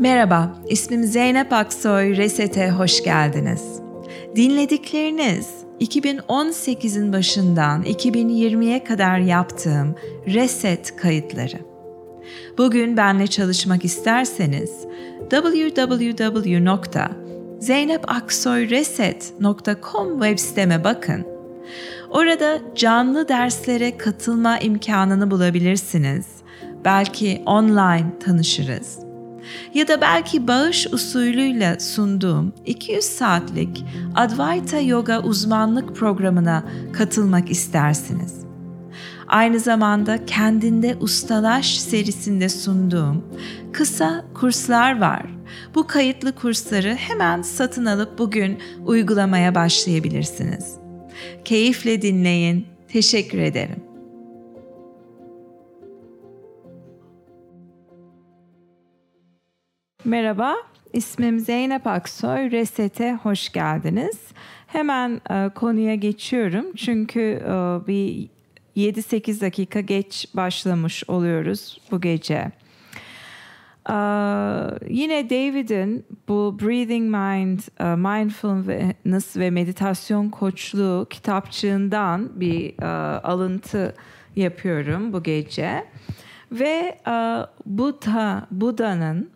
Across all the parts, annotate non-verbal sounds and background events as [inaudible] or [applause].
Merhaba, ismim Zeynep Aksoy, Reset'e hoş geldiniz. Dinledikleriniz 2018'in başından 2020'ye kadar yaptığım Reset kayıtları. Bugün benle çalışmak isterseniz www.zeynepaksoyreset.com web siteme bakın. Orada canlı derslere katılma imkanını bulabilirsiniz. Belki online tanışırız ya da belki bağış usulüyle sunduğum 200 saatlik Advaita Yoga uzmanlık programına katılmak istersiniz. Aynı zamanda kendinde ustalaş serisinde sunduğum kısa kurslar var. Bu kayıtlı kursları hemen satın alıp bugün uygulamaya başlayabilirsiniz. Keyifle dinleyin. Teşekkür ederim. Merhaba, ismim Zeynep Aksoy. Reset'e hoş geldiniz. Hemen e, konuya geçiyorum çünkü e, bir 7-8 dakika geç başlamış oluyoruz bu gece. Ee, yine David'in bu Breathing Mind, uh, Mindfulness ve Meditasyon Koçluğu kitapçığından bir uh, alıntı yapıyorum bu gece. Ve uh, Buddha, Buda'nın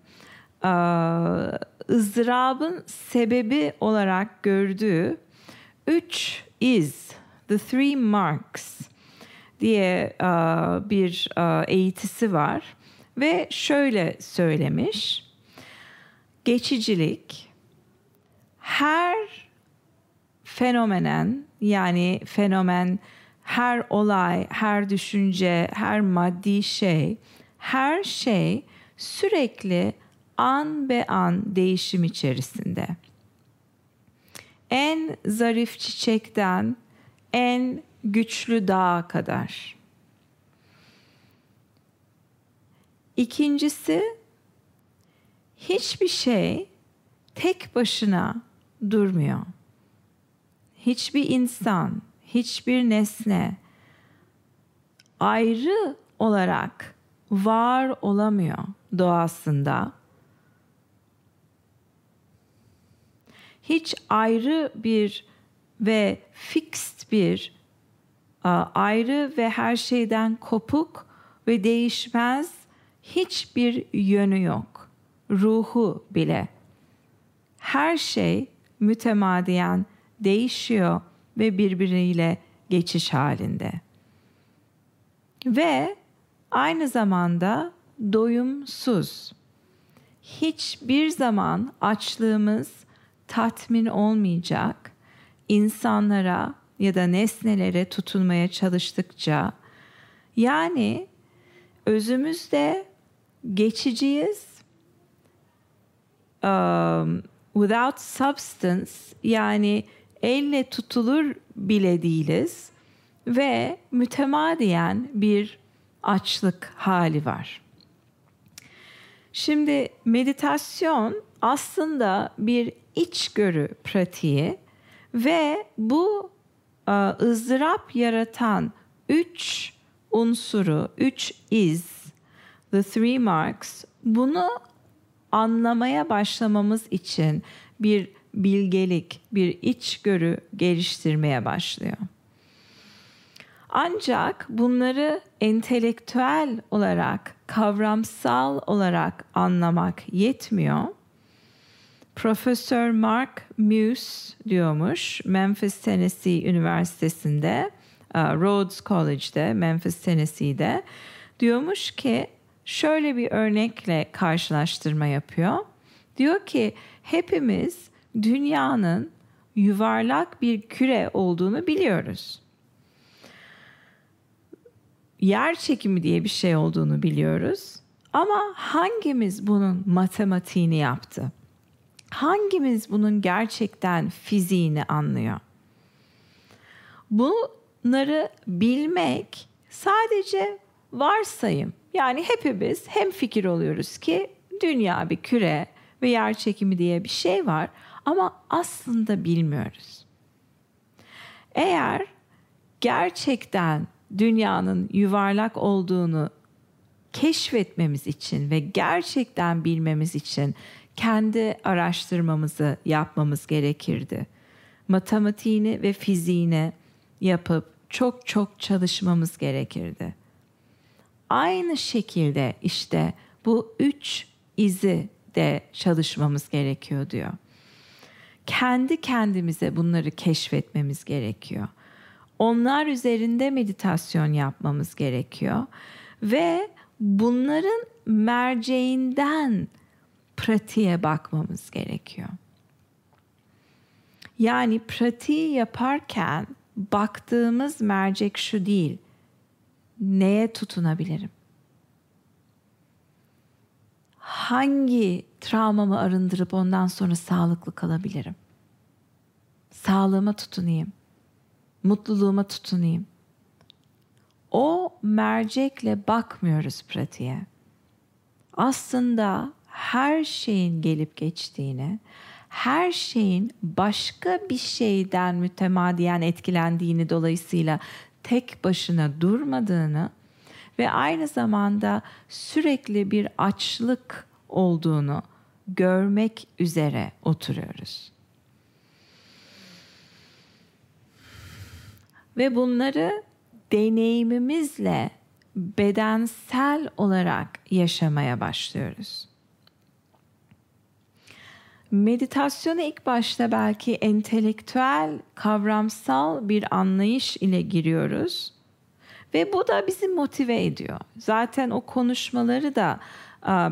ızdırabın sebebi olarak gördüğü üç iz, the three marks diye bir eğitisi var ve şöyle söylemiş. Geçicilik her fenomenen yani fenomen her olay, her düşünce, her maddi şey, her şey sürekli an be an değişim içerisinde. En zarif çiçekten en güçlü dağa kadar. İkincisi hiçbir şey tek başına durmuyor. Hiçbir insan, hiçbir nesne ayrı olarak var olamıyor doğasında hiç ayrı bir ve fixed bir ayrı ve her şeyden kopuk ve değişmez hiçbir yönü yok. Ruhu bile. Her şey mütemadiyen değişiyor ve birbiriyle geçiş halinde. Ve aynı zamanda doyumsuz. Hiçbir zaman açlığımız tatmin olmayacak insanlara ya da nesnelere tutunmaya çalıştıkça yani özümüzde geçiciyiz um, without substance yani elle tutulur bile değiliz ve mütemadiyen bir açlık hali var. Şimdi meditasyon aslında bir içgörü pratiği ve bu e, ızdırap yaratan üç unsuru, üç iz, the three marks, bunu anlamaya başlamamız için bir bilgelik, bir içgörü geliştirmeye başlıyor. Ancak bunları entelektüel olarak, kavramsal olarak anlamak yetmiyor. Profesör Mark Muse diyormuş Memphis Tennessee Üniversitesi'nde, e, Rhodes College'de, Memphis Tennessee'de diyormuş ki şöyle bir örnekle karşılaştırma yapıyor. Diyor ki hepimiz dünyanın yuvarlak bir küre olduğunu biliyoruz. Yer çekimi diye bir şey olduğunu biliyoruz. Ama hangimiz bunun matematiğini yaptı? Hangimiz bunun gerçekten fiziğini anlıyor? Bunları bilmek sadece varsayım. Yani hepimiz hem fikir oluyoruz ki dünya bir küre ve yer çekimi diye bir şey var ama aslında bilmiyoruz. Eğer gerçekten dünyanın yuvarlak olduğunu keşfetmemiz için ve gerçekten bilmemiz için kendi araştırmamızı yapmamız gerekirdi. Matematiğini ve fiziğini yapıp çok çok çalışmamız gerekirdi. Aynı şekilde işte bu üç izi de çalışmamız gerekiyor diyor. Kendi kendimize bunları keşfetmemiz gerekiyor. Onlar üzerinde meditasyon yapmamız gerekiyor ve bunların merceğinden pratiğe bakmamız gerekiyor. Yani pratiği yaparken baktığımız mercek şu değil. Neye tutunabilirim? Hangi travmamı arındırıp ondan sonra sağlıklı kalabilirim? Sağlığıma tutunayım. Mutluluğuma tutunayım. O mercekle bakmıyoruz pratiğe. Aslında her şeyin gelip geçtiğini, her şeyin başka bir şeyden mütemadiyen etkilendiğini dolayısıyla tek başına durmadığını ve aynı zamanda sürekli bir açlık olduğunu görmek üzere oturuyoruz. Ve bunları deneyimimizle bedensel olarak yaşamaya başlıyoruz. Meditasyonu ilk başta belki entelektüel, kavramsal bir anlayış ile giriyoruz. Ve bu da bizi motive ediyor. Zaten o konuşmaları da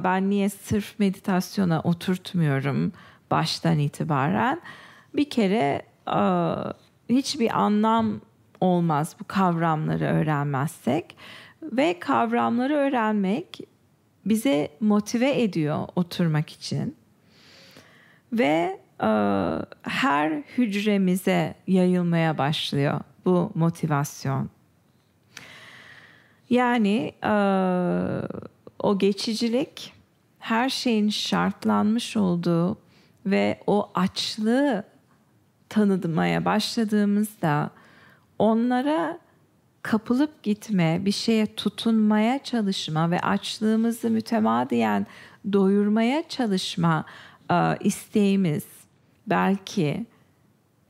ben niye sırf meditasyona oturtmuyorum baştan itibaren. Bir kere hiçbir anlam olmaz bu kavramları öğrenmezsek. Ve kavramları öğrenmek bize motive ediyor oturmak için ve e, her hücremize yayılmaya başlıyor bu motivasyon. Yani e, o geçicilik her şeyin şartlanmış olduğu ve o açlığı tanıdımaya başladığımızda onlara kapılıp gitme, bir şeye tutunmaya çalışma ve açlığımızı mütemadiyen doyurmaya çalışma isteğimiz belki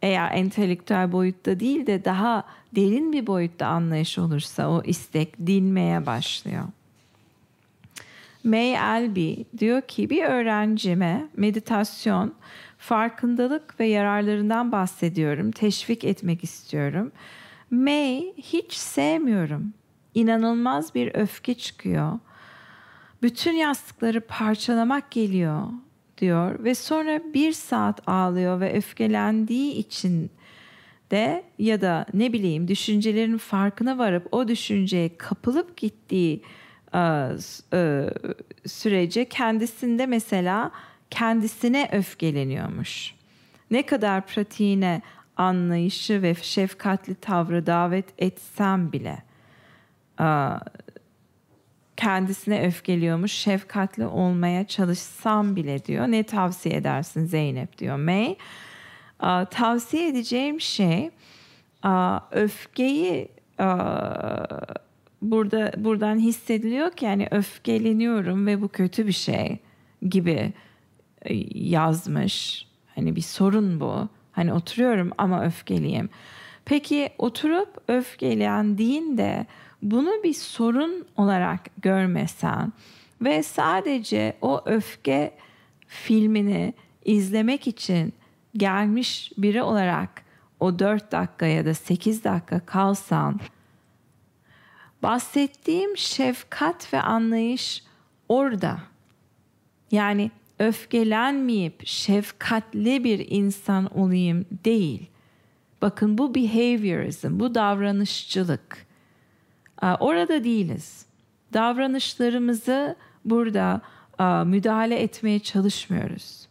eğer entelektüel boyutta değil de daha derin bir boyutta anlayış olursa o istek dinmeye başlıyor. May Alby diyor ki bir öğrencime meditasyon, farkındalık ve yararlarından bahsediyorum, teşvik etmek istiyorum. May hiç sevmiyorum. İnanılmaz bir öfke çıkıyor. Bütün yastıkları parçalamak geliyor diyor ve sonra bir saat ağlıyor ve öfkelendiği için de ya da ne bileyim düşüncelerin farkına varıp o düşünceye kapılıp gittiği e, e, sürece kendisinde mesela kendisine öfkeleniyormuş. Ne kadar pratiğine anlayışı ve şefkatli tavrı davet etsem bile kendisine öfkeliyormuş, şefkatli olmaya çalışsam bile diyor. Ne tavsiye edersin Zeynep diyor May. Tavsiye edeceğim şey öfkeyi burada buradan hissediliyor ki yani öfkeleniyorum ve bu kötü bir şey gibi e, yazmış. Hani bir sorun bu. Hani oturuyorum ama öfkeliyim. Peki oturup öfkelendiğinde bunu bir sorun olarak görmesen ve sadece o öfke filmini izlemek için gelmiş biri olarak o 4 dakika ya da 8 dakika kalsan bahsettiğim şefkat ve anlayış orada. Yani öfkelenmeyip şefkatli bir insan olayım değil. Bakın bu behaviorism, bu davranışçılık. Orada değiliz. Davranışlarımızı burada müdahale etmeye çalışmıyoruz.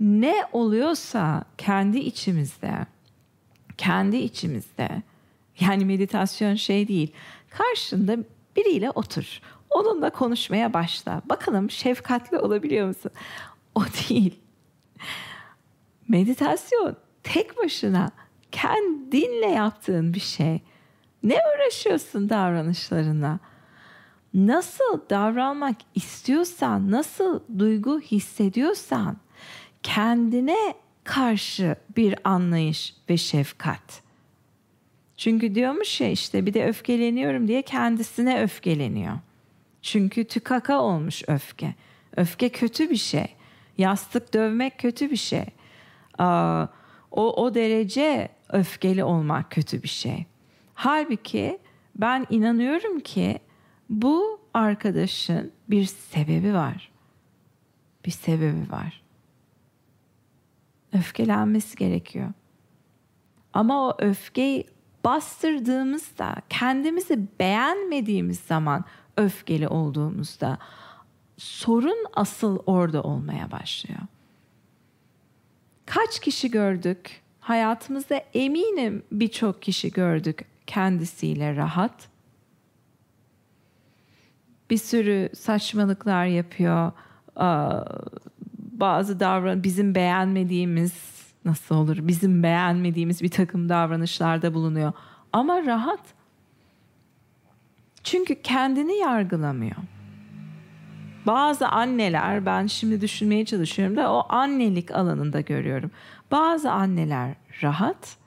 Ne oluyorsa kendi içimizde, kendi içimizde, yani meditasyon şey değil, karşında biriyle otur. Onunla konuşmaya başla. Bakalım şefkatli olabiliyor musun? O değil. Meditasyon tek başına kendinle yaptığın bir şey. Ne uğraşıyorsun davranışlarına? nasıl davranmak istiyorsan, nasıl duygu hissediyorsan kendine karşı bir anlayış ve şefkat. Çünkü diyormuş ya işte bir de öfkeleniyorum diye kendisine öfkeleniyor. Çünkü tükaka olmuş öfke. Öfke kötü bir şey. Yastık dövmek kötü bir şey. O, o derece öfkeli olmak kötü bir şey. Halbuki ben inanıyorum ki bu arkadaşın bir sebebi var. Bir sebebi var. Öfkelenmesi gerekiyor. Ama o öfkeyi bastırdığımızda, kendimizi beğenmediğimiz zaman öfkeli olduğumuzda sorun asıl orada olmaya başlıyor. Kaç kişi gördük? Hayatımızda eminim birçok kişi gördük kendisiyle rahat. Bir sürü saçmalıklar yapıyor. Bazı davran bizim beğenmediğimiz nasıl olur? Bizim beğenmediğimiz bir takım davranışlarda bulunuyor. Ama rahat. Çünkü kendini yargılamıyor. Bazı anneler ben şimdi düşünmeye çalışıyorum da o annelik alanında görüyorum. Bazı anneler rahat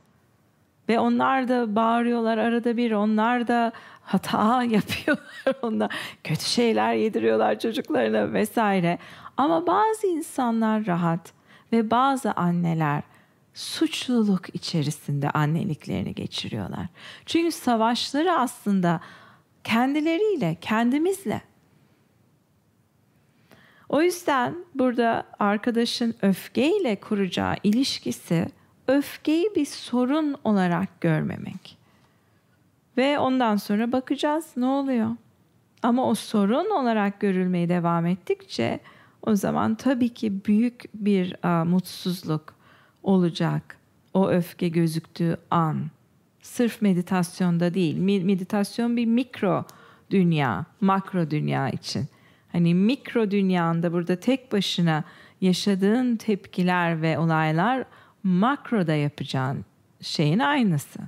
ve onlar da bağırıyorlar arada bir onlar da hata [laughs] yapıyorlar onlar kötü şeyler yediriyorlar çocuklarına vesaire. Ama bazı insanlar rahat ve bazı anneler suçluluk içerisinde anneliklerini geçiriyorlar. Çünkü savaşları aslında kendileriyle, kendimizle. O yüzden burada arkadaşın öfkeyle kuracağı ilişkisi öfkeyi bir sorun olarak görmemek. Ve ondan sonra bakacağız ne oluyor. Ama o sorun olarak görülmeye devam ettikçe o zaman tabii ki büyük bir a, mutsuzluk olacak. O öfke gözüktüğü an. Sırf meditasyonda değil. Meditasyon bir mikro dünya, makro dünya için. Hani mikro dünyanda burada tek başına yaşadığın tepkiler ve olaylar makroda yapacağın şeyin aynısı.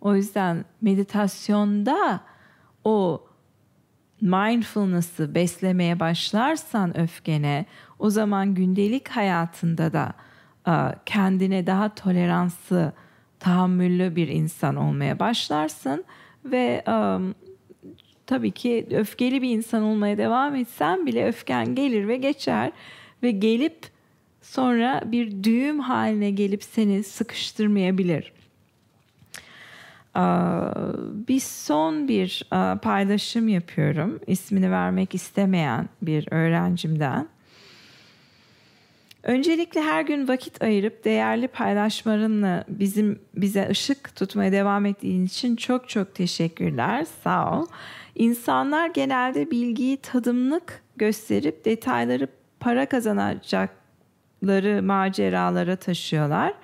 O yüzden meditasyonda o mindfulness'ı beslemeye başlarsan öfkene o zaman gündelik hayatında da kendine daha toleranslı, tahammüllü bir insan olmaya başlarsın ve tabii ki öfkeli bir insan olmaya devam etsen bile öfken gelir ve geçer ve gelip sonra bir düğüm haline gelip seni sıkıştırmayabilir. Bir son bir paylaşım yapıyorum. İsmini vermek istemeyen bir öğrencimden. Öncelikle her gün vakit ayırıp değerli paylaşmalarınla bizim bize ışık tutmaya devam ettiğin için çok çok teşekkürler. Sağ ol. İnsanlar genelde bilgiyi tadımlık gösterip detayları para kazanacakları maceralara taşıyorlar.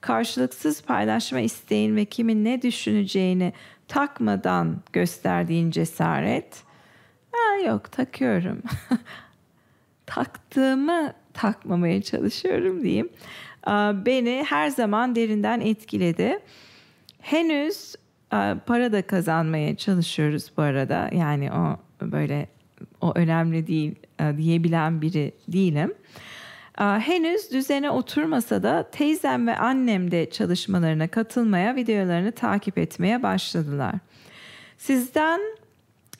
Karşılıksız paylaşma isteğin ve kimin ne düşüneceğini takmadan gösterdiğin cesaret. Ha, yok takıyorum. [laughs] Taktığımı takmamaya çalışıyorum diyeyim. Beni her zaman derinden etkiledi. Henüz para da kazanmaya çalışıyoruz bu arada. Yani o böyle o önemli değil diyebilen biri değilim. Henüz düzene oturmasa da teyzem ve annem de çalışmalarına katılmaya, videolarını takip etmeye başladılar. Sizden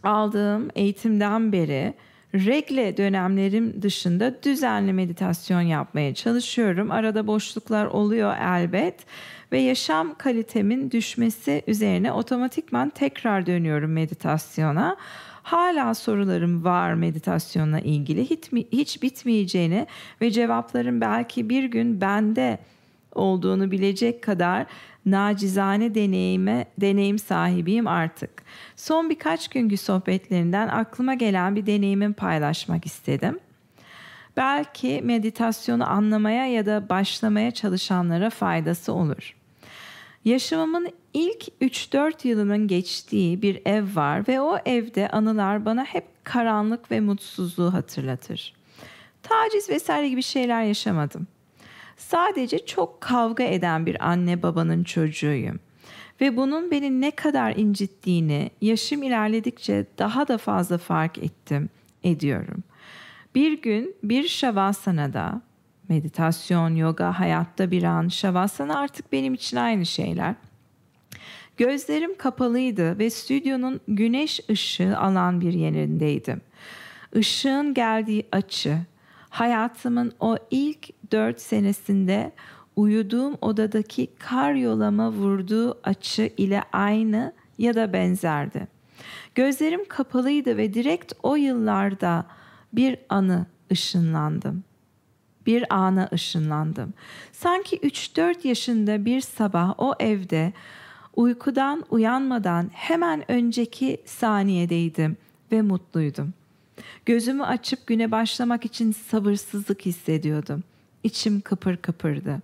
aldığım eğitimden beri regle dönemlerim dışında düzenli meditasyon yapmaya çalışıyorum. Arada boşluklar oluyor elbet ve yaşam kalitemin düşmesi üzerine otomatikman tekrar dönüyorum meditasyona. Hala sorularım var meditasyonla ilgili hiç, hiç bitmeyeceğini ve cevapların belki bir gün bende olduğunu bilecek kadar nacizane deneyime, deneyim sahibiyim artık. Son birkaç günkü sohbetlerinden aklıma gelen bir deneyimimi paylaşmak istedim. Belki meditasyonu anlamaya ya da başlamaya çalışanlara faydası olur. Yaşamımın ilk 3-4 yılının geçtiği bir ev var ve o evde anılar bana hep karanlık ve mutsuzluğu hatırlatır. Taciz vesaire gibi şeyler yaşamadım. Sadece çok kavga eden bir anne babanın çocuğuyum. Ve bunun beni ne kadar incittiğini yaşım ilerledikçe daha da fazla fark ettim, ediyorum. Bir gün bir şavasanada, meditasyon, yoga, hayatta bir an, şavasana artık benim için aynı şeyler. Gözlerim kapalıydı ve stüdyonun güneş ışığı alan bir yerindeydim. Işığın geldiği açı, hayatımın o ilk dört senesinde uyuduğum odadaki kar yolama vurduğu açı ile aynı ya da benzerdi. Gözlerim kapalıydı ve direkt o yıllarda bir anı ışınlandım. Bir ana ışınlandım. Sanki 3-4 yaşında bir sabah o evde uykudan uyanmadan hemen önceki saniyedeydim ve mutluydum. Gözümü açıp güne başlamak için sabırsızlık hissediyordum. İçim kıpır kıpırdı.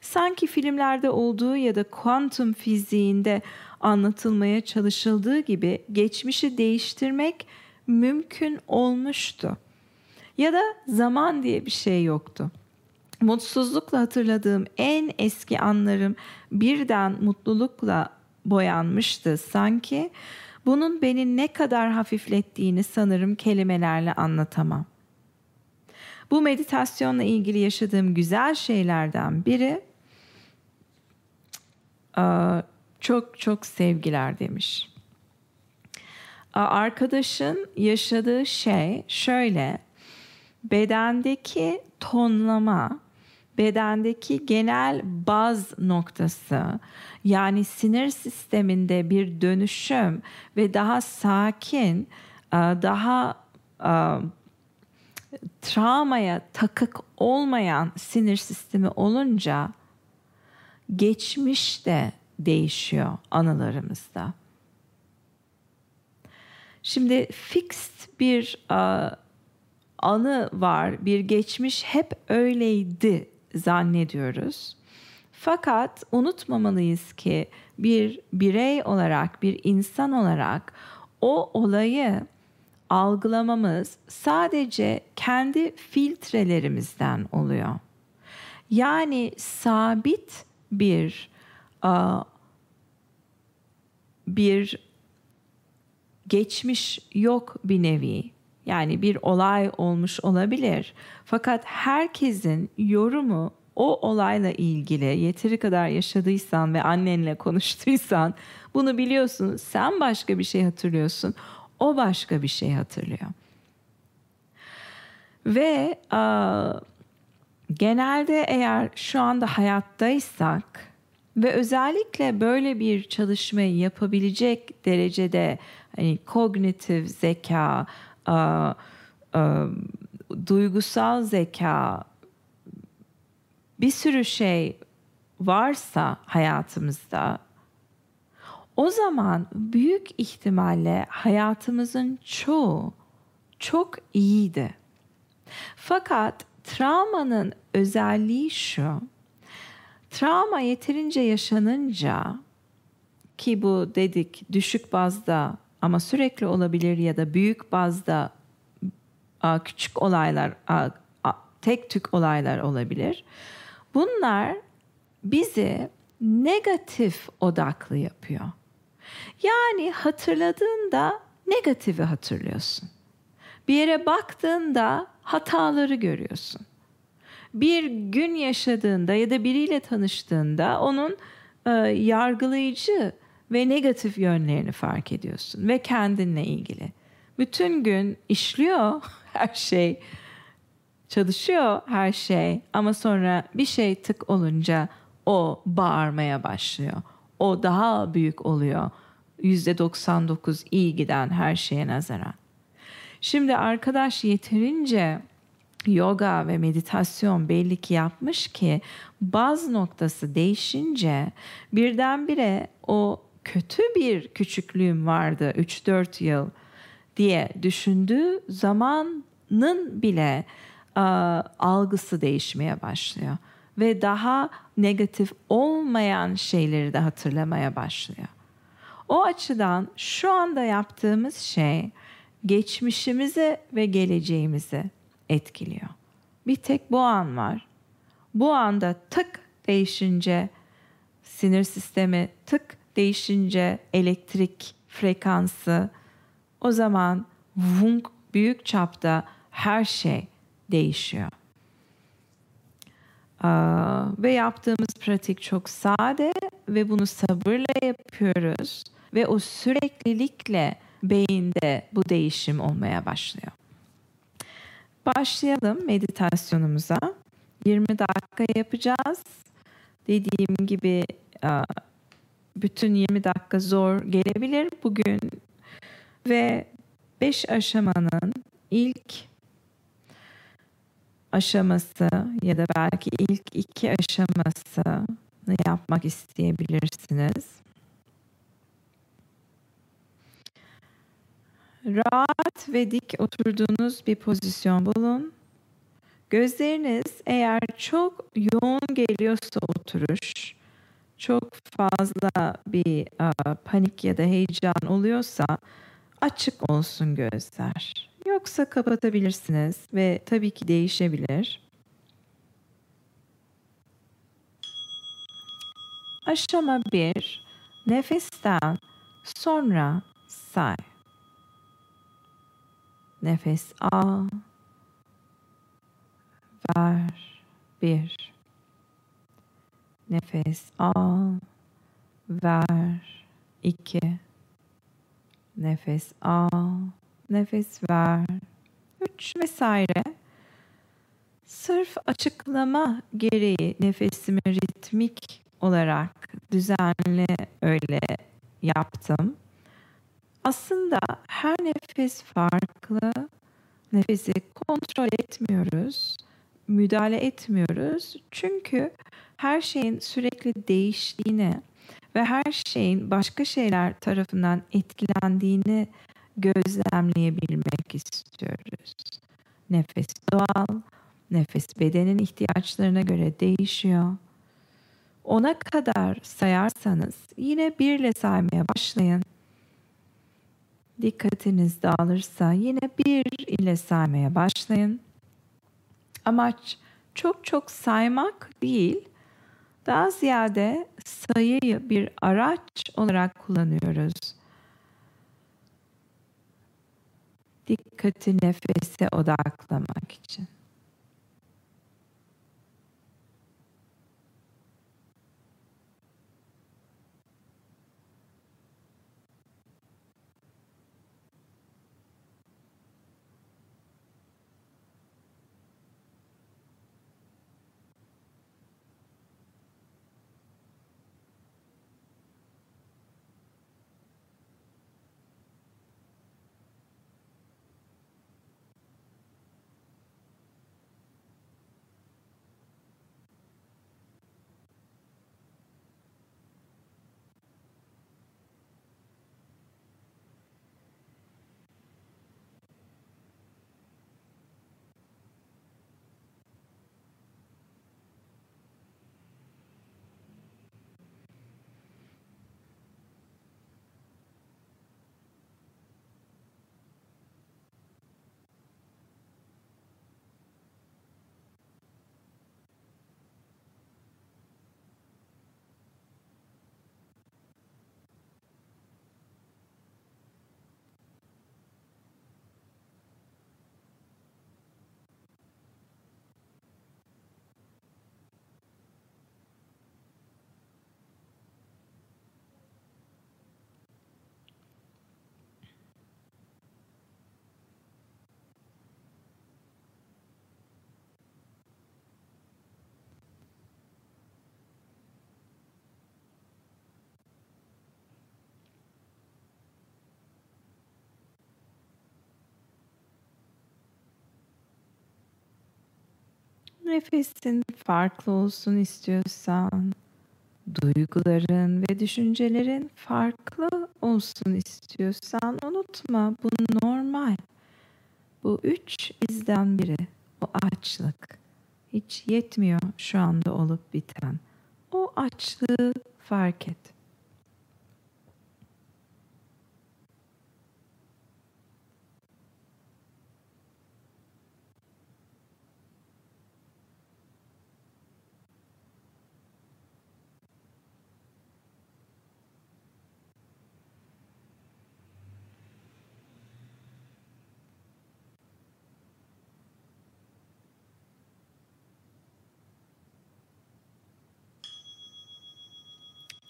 Sanki filmlerde olduğu ya da kuantum fiziğinde anlatılmaya çalışıldığı gibi geçmişi değiştirmek mümkün olmuştu. Ya da zaman diye bir şey yoktu. Mutsuzlukla hatırladığım en eski anlarım birden mutlulukla boyanmıştı sanki. Bunun beni ne kadar hafiflettiğini sanırım kelimelerle anlatamam. Bu meditasyonla ilgili yaşadığım güzel şeylerden biri çok çok sevgiler demiş. Arkadaşın yaşadığı şey şöyle bedendeki tonlama bedendeki genel baz noktası yani sinir sisteminde bir dönüşüm ve daha sakin, daha travmaya takık olmayan sinir sistemi olunca geçmiş de değişiyor anılarımızda. Şimdi fixed bir uh, anı var, bir geçmiş hep öyleydi zannediyoruz. Fakat unutmamalıyız ki bir birey olarak, bir insan olarak o olayı algılamamız sadece kendi filtrelerimizden oluyor. Yani sabit bir bir geçmiş yok bir nevi. Yani bir olay olmuş olabilir. Fakat herkesin yorumu o olayla ilgili yeteri kadar yaşadıysan ve annenle konuştuysan bunu biliyorsun. Sen başka bir şey hatırlıyorsun. O başka bir şey hatırlıyor. Ve a, genelde eğer şu anda hayattaysak ve özellikle böyle bir çalışmayı yapabilecek derecede hani kognitif zeka, a, a, duygusal zeka bir sürü şey varsa hayatımızda o zaman büyük ihtimalle hayatımızın çoğu çok iyiydi. Fakat travmanın özelliği şu. Travma yeterince yaşanınca ki bu dedik düşük bazda ama sürekli olabilir ya da büyük bazda küçük olaylar, tek tük olaylar olabilir. Bunlar bizi negatif odaklı yapıyor. Yani hatırladığında negatifi hatırlıyorsun. Bir yere baktığında hataları görüyorsun. Bir gün yaşadığında ya da biriyle tanıştığında onun e, yargılayıcı ve negatif yönlerini fark ediyorsun ve kendinle ilgili. Bütün gün işliyor [laughs] her şey çalışıyor her şey ama sonra bir şey tık olunca o bağırmaya başlıyor. O daha büyük oluyor. %99 iyi giden her şeye nazaran. Şimdi arkadaş yeterince yoga ve meditasyon belli ki yapmış ki baz noktası değişince birdenbire o kötü bir küçüklüğüm vardı 3-4 yıl diye düşündüğü zamanın bile algısı değişmeye başlıyor ve daha negatif olmayan şeyleri de hatırlamaya başlıyor. O açıdan şu anda yaptığımız şey geçmişimizi ve geleceğimizi etkiliyor. Bir tek bu an var. Bu anda tık değişince sinir sistemi tık değişince elektrik frekansı o zaman vung büyük çapta her şey değişiyor. Ve yaptığımız pratik çok sade ve bunu sabırla yapıyoruz ve o süreklilikle beyinde bu değişim olmaya başlıyor. Başlayalım meditasyonumuza. 20 dakika yapacağız. Dediğim gibi bütün 20 dakika zor gelebilir bugün ve 5 aşamanın ilk aşaması ya da belki ilk iki aşamasını yapmak isteyebilirsiniz. Rahat ve dik oturduğunuz bir pozisyon bulun. Gözleriniz eğer çok yoğun geliyorsa oturuş, çok fazla bir a, panik ya da heyecan oluyorsa açık olsun gözler. Yoksa kapatabilirsiniz ve tabii ki değişebilir. Aşama 1. Nefesten sonra say. Nefes al. Ver. Bir. Nefes al. Ver. İki. Nefes al. Nefes ver. Üç vesaire. Sırf açıklama gereği nefesimi ritmik olarak düzenli öyle yaptım. Aslında her nefes farklı. Nefesi kontrol etmiyoruz, müdahale etmiyoruz. Çünkü her şeyin sürekli değiştiğini ve her şeyin başka şeyler tarafından etkilendiğini gözlemleyebilmek istiyoruz. Nefes doğal, nefes bedenin ihtiyaçlarına göre değişiyor. Ona kadar sayarsanız yine birle saymaya başlayın. Dikkatiniz dağılırsa yine bir ile saymaya başlayın. Amaç çok çok saymak değil, daha ziyade sayıyı bir araç olarak kullanıyoruz. Dikkati nefese odaklamak için. Nefesin farklı olsun istiyorsan, duyguların ve düşüncelerin farklı olsun istiyorsan unutma bu normal. Bu üç izden biri. O açlık. Hiç yetmiyor şu anda olup biten. O açlığı fark et.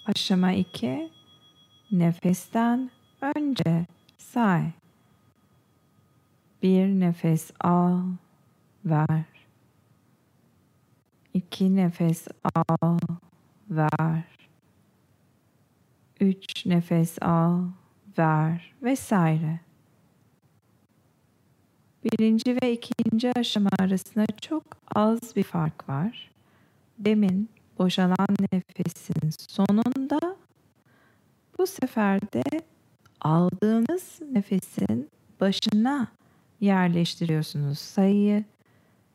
Aşama 2. Nefesten önce say. Bir nefes al, ver. İki nefes al, ver. Üç nefes al, ver vesaire. Birinci ve ikinci aşama arasında çok az bir fark var. Demin boşalan nefesin sonunda bu sefer de aldığınız nefesin başına yerleştiriyorsunuz sayıyı.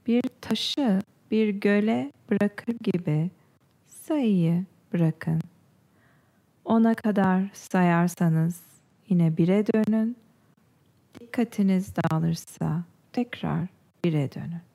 Bir taşı bir göle bırakır gibi sayıyı bırakın. Ona kadar sayarsanız yine bire dönün. Dikkatiniz dağılırsa tekrar bire dönün.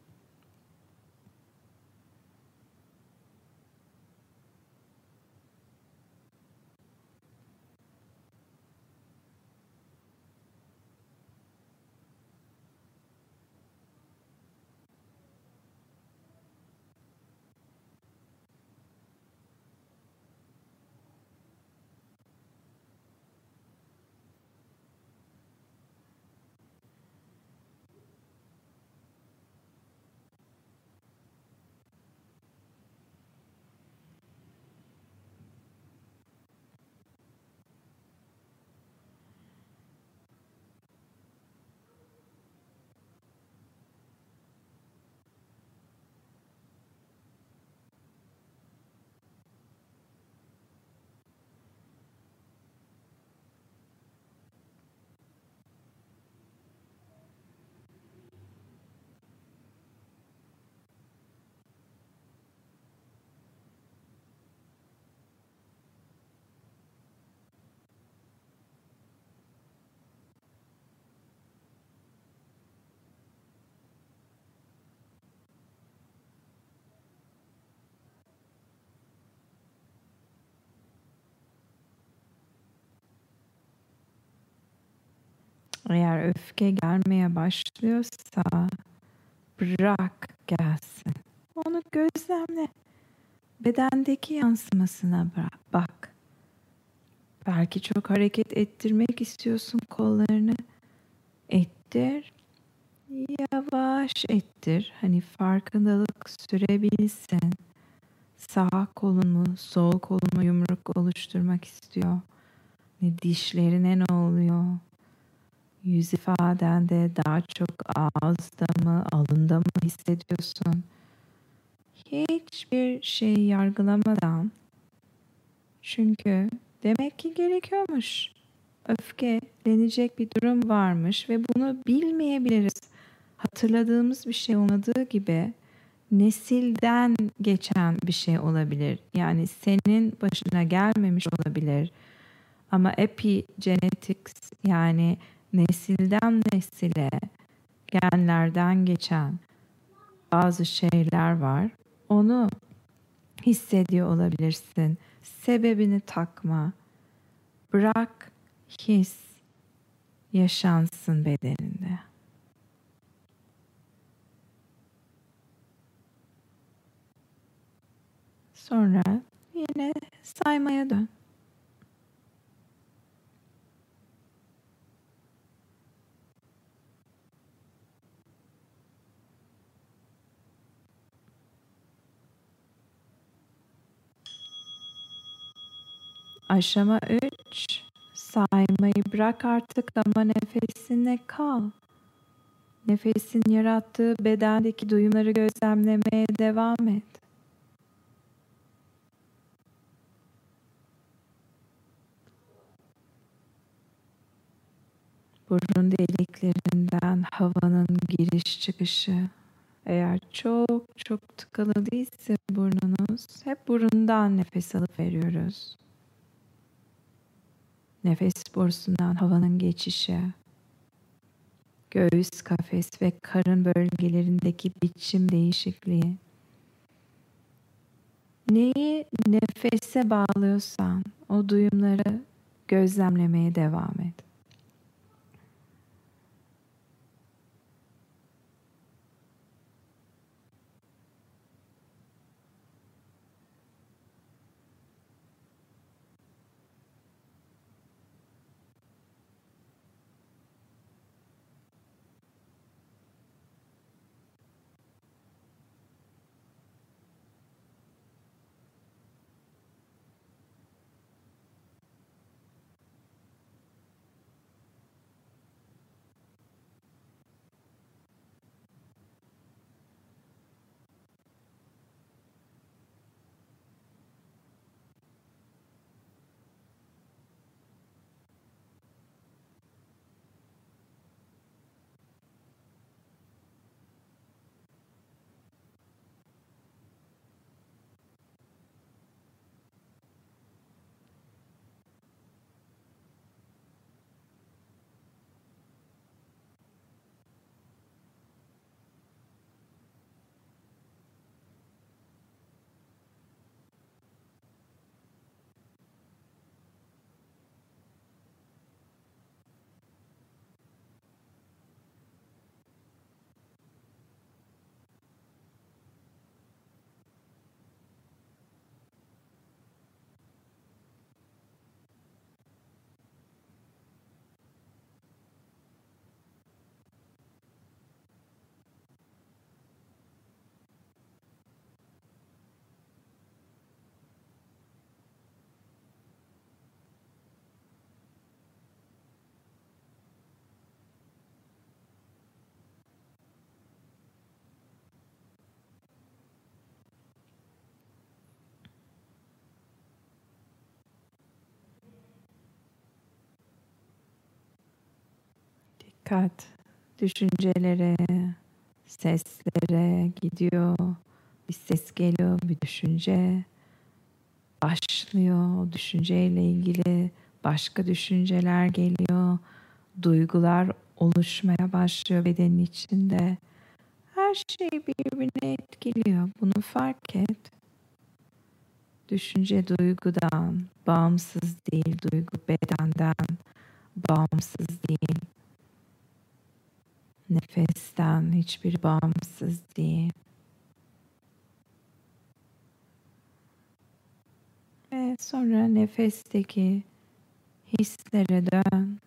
Eğer öfke gelmeye başlıyorsa bırak gelsin. Onu gözlemle. Bedendeki yansımasına bak. Belki çok hareket ettirmek istiyorsun kollarını. Ettir. Yavaş ettir. Hani farkındalık sürebilsin. Sağ kolunu, sol kolunu yumruk oluşturmak istiyor. Ne dişlerine ne oluyor? Yüz ifadende daha çok ağızda mı, alında mı hissediyorsun? Hiçbir şeyi yargılamadan çünkü demek ki gerekiyormuş. Öfkelenecek bir durum varmış ve bunu bilmeyebiliriz. Hatırladığımız bir şey olmadığı gibi nesilden geçen bir şey olabilir. Yani senin başına gelmemiş olabilir. Ama epigenetics yani nesilden nesile genlerden geçen bazı şeyler var. Onu hissediyor olabilirsin. Sebebini takma. Bırak his yaşansın bedeninde. Sonra yine saymaya dön. Aşama 3. Saymayı bırak artık ama nefesine kal. Nefesin yarattığı bedendeki duyumları gözlemlemeye devam et. Burun deliklerinden havanın giriş çıkışı. Eğer çok çok tıkalı değilse burnunuz, hep burundan nefes alıp veriyoruz. Nefes borusundan havanın geçişi, göğüs kafes ve karın bölgelerindeki biçim değişikliği. Neyi nefese bağlıyorsan o duyumları gözlemlemeye devam et. Dikkat düşüncelere, seslere gidiyor. Bir ses geliyor, bir düşünce başlıyor. O düşünceyle ilgili başka düşünceler geliyor. Duygular oluşmaya başlıyor bedenin içinde. Her şey birbirine etkiliyor. Bunu fark et. Düşünce duygudan bağımsız değil, duygu bedenden bağımsız değil. Nefesten hiçbir bağımsız değil. Ve sonra nefesteki hislere dön.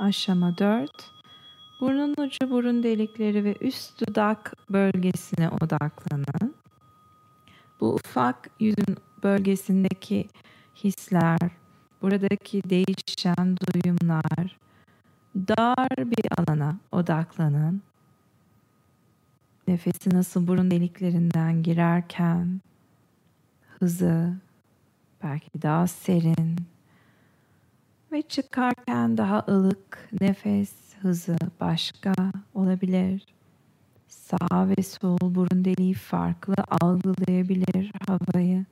Aşama 4. Burnun ucu burun delikleri ve üst dudak bölgesine odaklanın. Bu ufak yüzün bölgesindeki hisler, buradaki değişen duyumlar, dar bir alana odaklanın. Nefesi nasıl burun deliklerinden girerken hızı, belki daha serin, ve çıkarken daha ılık nefes hızı başka olabilir. Sağ ve sol burun deliği farklı algılayabilir havayı.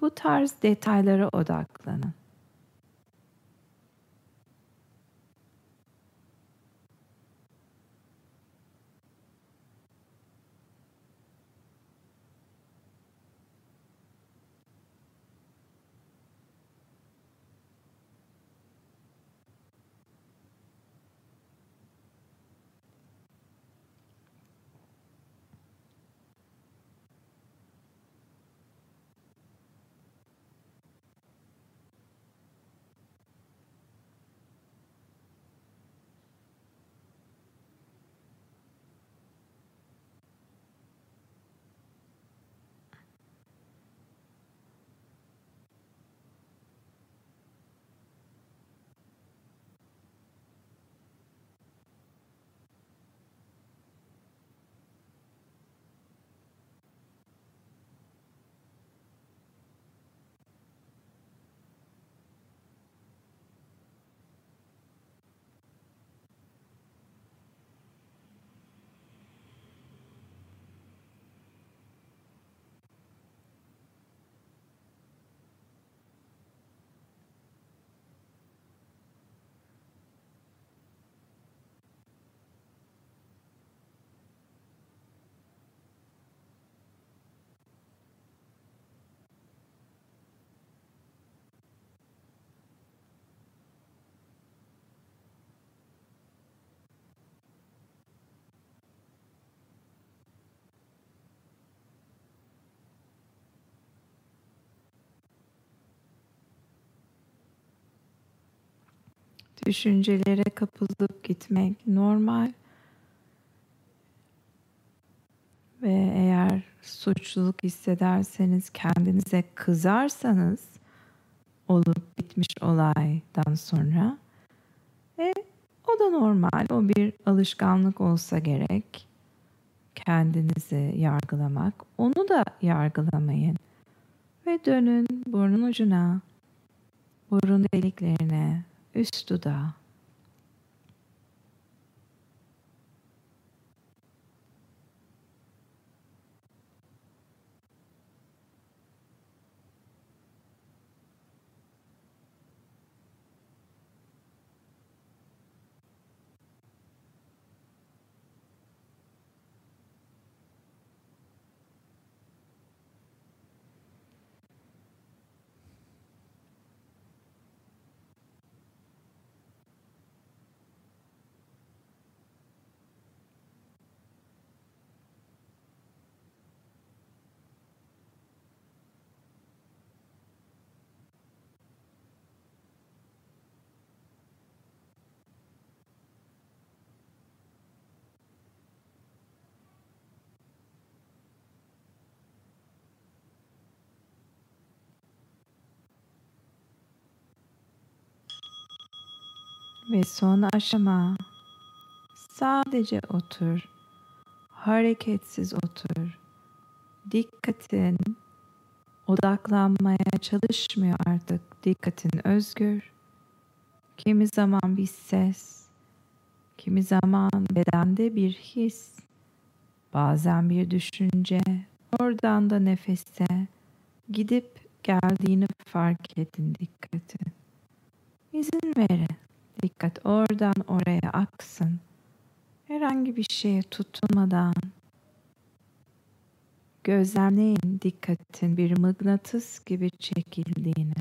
Bu tarz detaylara odaklanın. Düşüncelere kapılıp gitmek normal. Ve eğer suçluluk hissederseniz, kendinize kızarsanız olup bitmiş olaydan sonra e, o da normal. O bir alışkanlık olsa gerek. Kendinizi yargılamak. Onu da yargılamayın. Ve dönün burnun ucuna, burun deliklerine, üst dudağı. Ve son aşama sadece otur. Hareketsiz otur. Dikkatin odaklanmaya çalışmıyor artık. Dikkatin özgür. Kimi zaman bir ses, kimi zaman bedende bir his, bazen bir düşünce, oradan da nefese gidip geldiğini fark edin dikkatin. İzin verin. Dikkat oradan oraya aksın. Herhangi bir şeye tutunmadan gözlemleyin dikkatin bir mıknatıs gibi çekildiğini.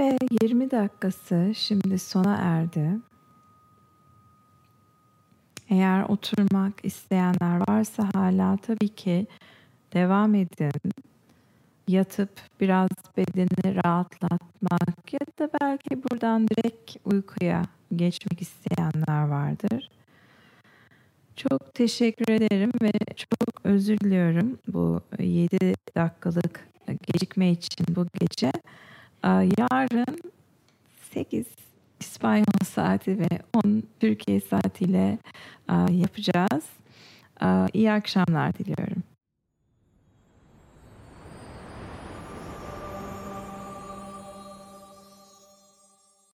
Ve 20 dakikası şimdi sona erdi. Eğer oturmak isteyenler varsa hala tabii ki devam edin. Yatıp biraz bedeni rahatlatmak ya da belki buradan direkt uykuya geçmek isteyenler vardır. Çok teşekkür ederim ve çok özür diliyorum bu 7 dakikalık gecikme için bu gece. Yarın 8 İspanyol saati ve 10 Türkiye saatiyle yapacağız. İyi akşamlar diliyorum.